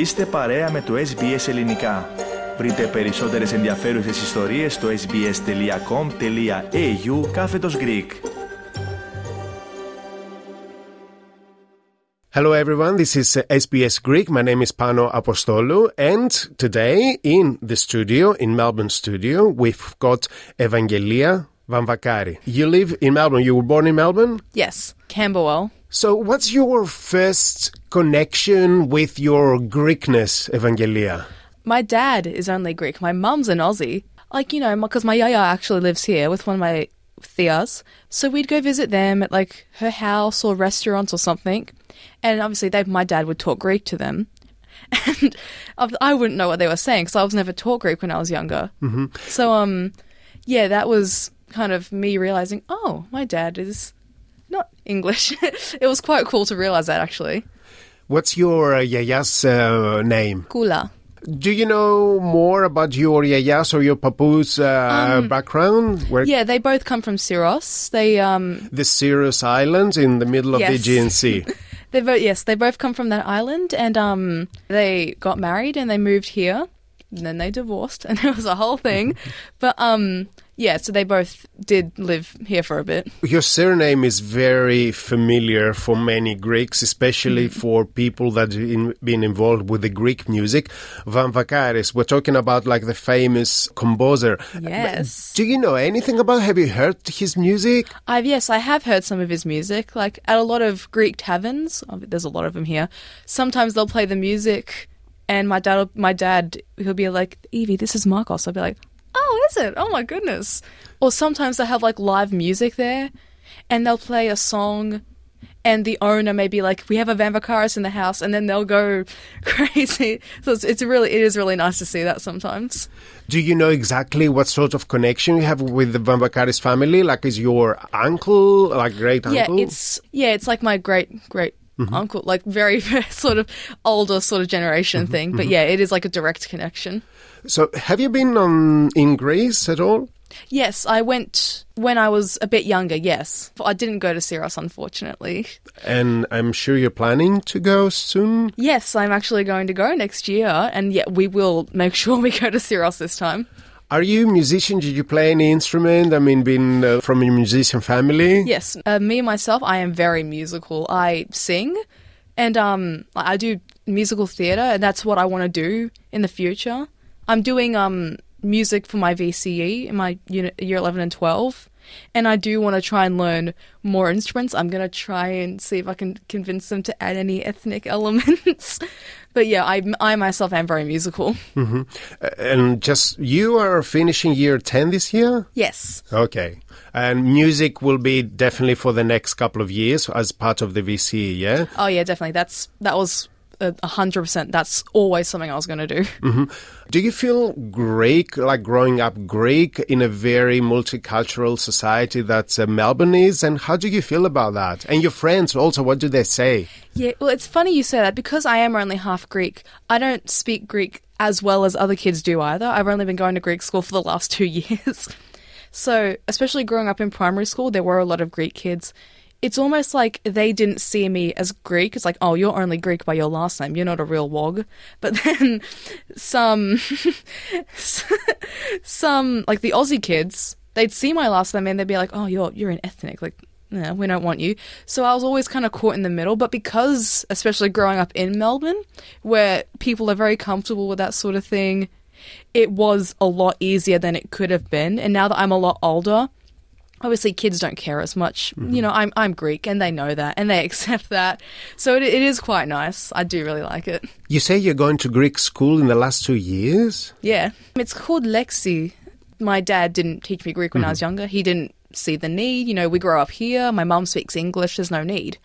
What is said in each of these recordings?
Είστε παρέα με το SBS Ελληνικά. Βρείτε περισσότερες ενδιαφέρουσες ιστορίες στο sbs.com.au κάθετος Greek. Hello everyone, this is SBS Greek. My name is Pano Apostolou and today in the studio, in Melbourne studio, we've got Evangelia Vamvakari. You live in Melbourne, you were born in Melbourne? Yes, Camberwell. So what's your first connection with your Greekness, Evangelia? My dad is only Greek. My mum's an Aussie. Like, you know, because my yaya actually lives here with one of my theas. So we'd go visit them at like her house or restaurants or something. And obviously, they, my dad would talk Greek to them. And I- I wouldn't know what they were saying because I was never taught Greek when I was younger. Mm-hmm. So, um, yeah, that was kind of me realizing, oh, my dad is not English. it was quite cool to realize that actually. What's your uh, yaya's uh, name? Kula. Do you know more about your yayas or your papu's uh, background? Where Yeah, they both come from Syros. They um the Syros Islands in the middle of the Yes. Aegean Sea. they both yes, they both come from that island and um they got married and they moved here. And then they divorced and it was a whole thing. but um yeah, so they both did live here for a bit. Your surname is very familiar for many Greeks, especially Mm-hmm. for people that in, been involved with the Greek music. Vamvakaris, we're talking about like the famous composer. Yes. Do you know anything about? Have you heard his music? I've yes, I have heard some of his music. Like at a lot of Greek taverns, oh, there's a lot of them here. Sometimes they'll play the music, and my dad, my dad, he'll be like, "Evie, this is Markos." I'll be like, "Oh, is it? Oh my goodness!" Or sometimes they have like live music there, and they'll play a song. And the owner may be like, "We have a Vamvakaris in the house," and then they'll go crazy. So it's, it's really, it is really nice to see that sometimes. Do you know exactly what sort of connection you have with the Vamvakaris family? Like, is your uncle, like great uncle? Yeah, it's yeah, it's like my great great Mm-hmm. uncle, like very, very sort of older sort of generation mm-hmm. thing. But mm-hmm. yeah, it is like a direct connection. So, have you been on in Greece at all? Yes, I went when I was a bit younger. Yes, I didn't go to Syros, unfortunately. And I'm sure you're planning to go soon. Yes, I'm actually going to go next year, and yeah, we will make sure we go to Syros this time. Are you a musician? Did you play any instrument? I mean, being uh, from a musician family? Yes, uh, me myself, I am very musical. I sing, and um, I do musical theatre, and that's what I want to do in the future. I'm doing um music for my VCE in my year eleven and twelve, and I do want to try and learn more instruments. I'm gonna try and see if I can convince them to add any ethnic elements. but yeah, I I myself am very musical. Uh, And just you are finishing year 10 this year? Yes. Okay. And music will be definitely for the next couple of years as part of the VCE, yeah? Oh yeah, definitely. That's that was hundred percent. That's always something I was gonna do. Do you feel Greek, like growing up Greek in a very multicultural society that uh, Melbourne is? And how do you feel about that? And your friends also, what do they say? Yeah, well, it's funny you say that because I am only half Greek. I don't speak Greek as well as other kids do either. I've only been going to Greek school for the last two years. so, especially growing up in primary school, there were a lot of Greek kids. It's almost like they didn't see me as Greek. It's like, oh, you're only Greek by your last name. You're not a real wog. But then some, some like the Aussie kids, they'd see my last name and they'd be like, oh, you're you're an ethnic. Like, no, we don't want you. So I was always kind of caught in the middle. But because, especially growing up in Melbourne, where people are very comfortable with that sort of thing, it was a lot easier than it could have been. And now that I'm a lot older, obviously kids don't care as much. You know, I'm I'm Greek and they know that and they accept that. So it, it is quite nice. I do really like it. You say you're going to Greek school in the last two years? Yeah. It's called Lexi. My dad didn't teach me Greek when I was younger. He didn't see the need. You know, we grow up here. My mum speaks English. There's no need.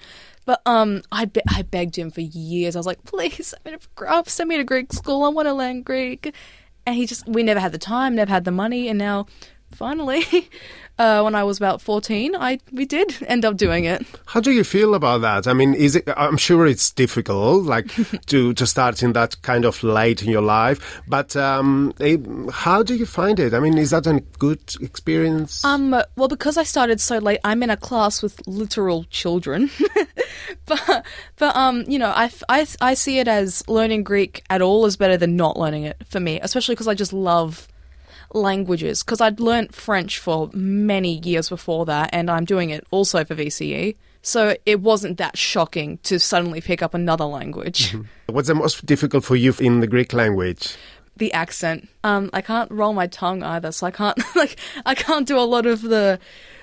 But um, I be- I begged him for years. I was like, please send me to grow up, send me to Greek school. I want to learn Greek. And he just we never had the time, never had the money, and now finally, uh, when I was about 14, I we did end up doing it. How do you feel about that? I mean, is it? I'm sure it's difficult, like to to start in that kind of late in your life. But um, eh, how do you find it? I mean, is that a good experience? Um, well, because I started so late, I'm in a class with literal children. but, but um, you know, I, I, I see it as learning Greek at all is better than not learning it for me, especially because I just love languages. Because I'd learnt French for many years before that, and I'm doing it also for VCE. So it wasn't that shocking to suddenly pick up another language. What's the most difficult for you in the Greek language? the accent. Um, I can't roll my tongue either, so I can't like I can't do a lot of the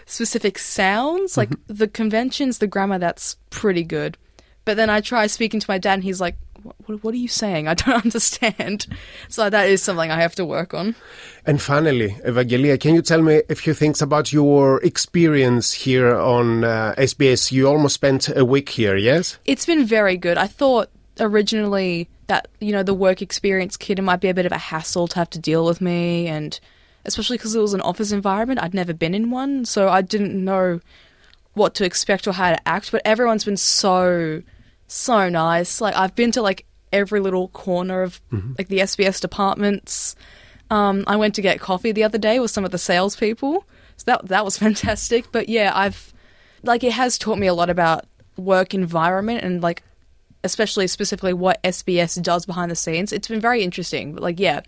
specific sounds, like the conventions, the grammar. That's pretty good. But then I try speaking to my dad, and he's like, "What, what are you saying? I don't understand." So that is something I have to work on. And finally, Evangelia, can you tell me a few things about your experience here on uh, SBS? You almost spent a week here, yes? It's been very good. I thought originally that you know the work experience kid it might be a bit of a hassle to have to deal with me and especially because it was an office environment i'd never been in one so i didn't know what to expect or how to act but everyone's been so so nice like i've been to like every little corner of like the sbs departments um, i went to get coffee the other day with some of the salespeople so that that was fantastic but yeah i've like it has taught me a lot about work environment and like especially specifically what SBS does behind the scenes. It's been very interesting. But like, yeah,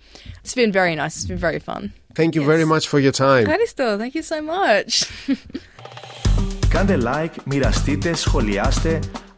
it's been very nice. It's been very fun. Thank you very much for your time. Ευχαριστώ. Thank you so much. Κάντε like, μοιραστείτε, σχολιάστε,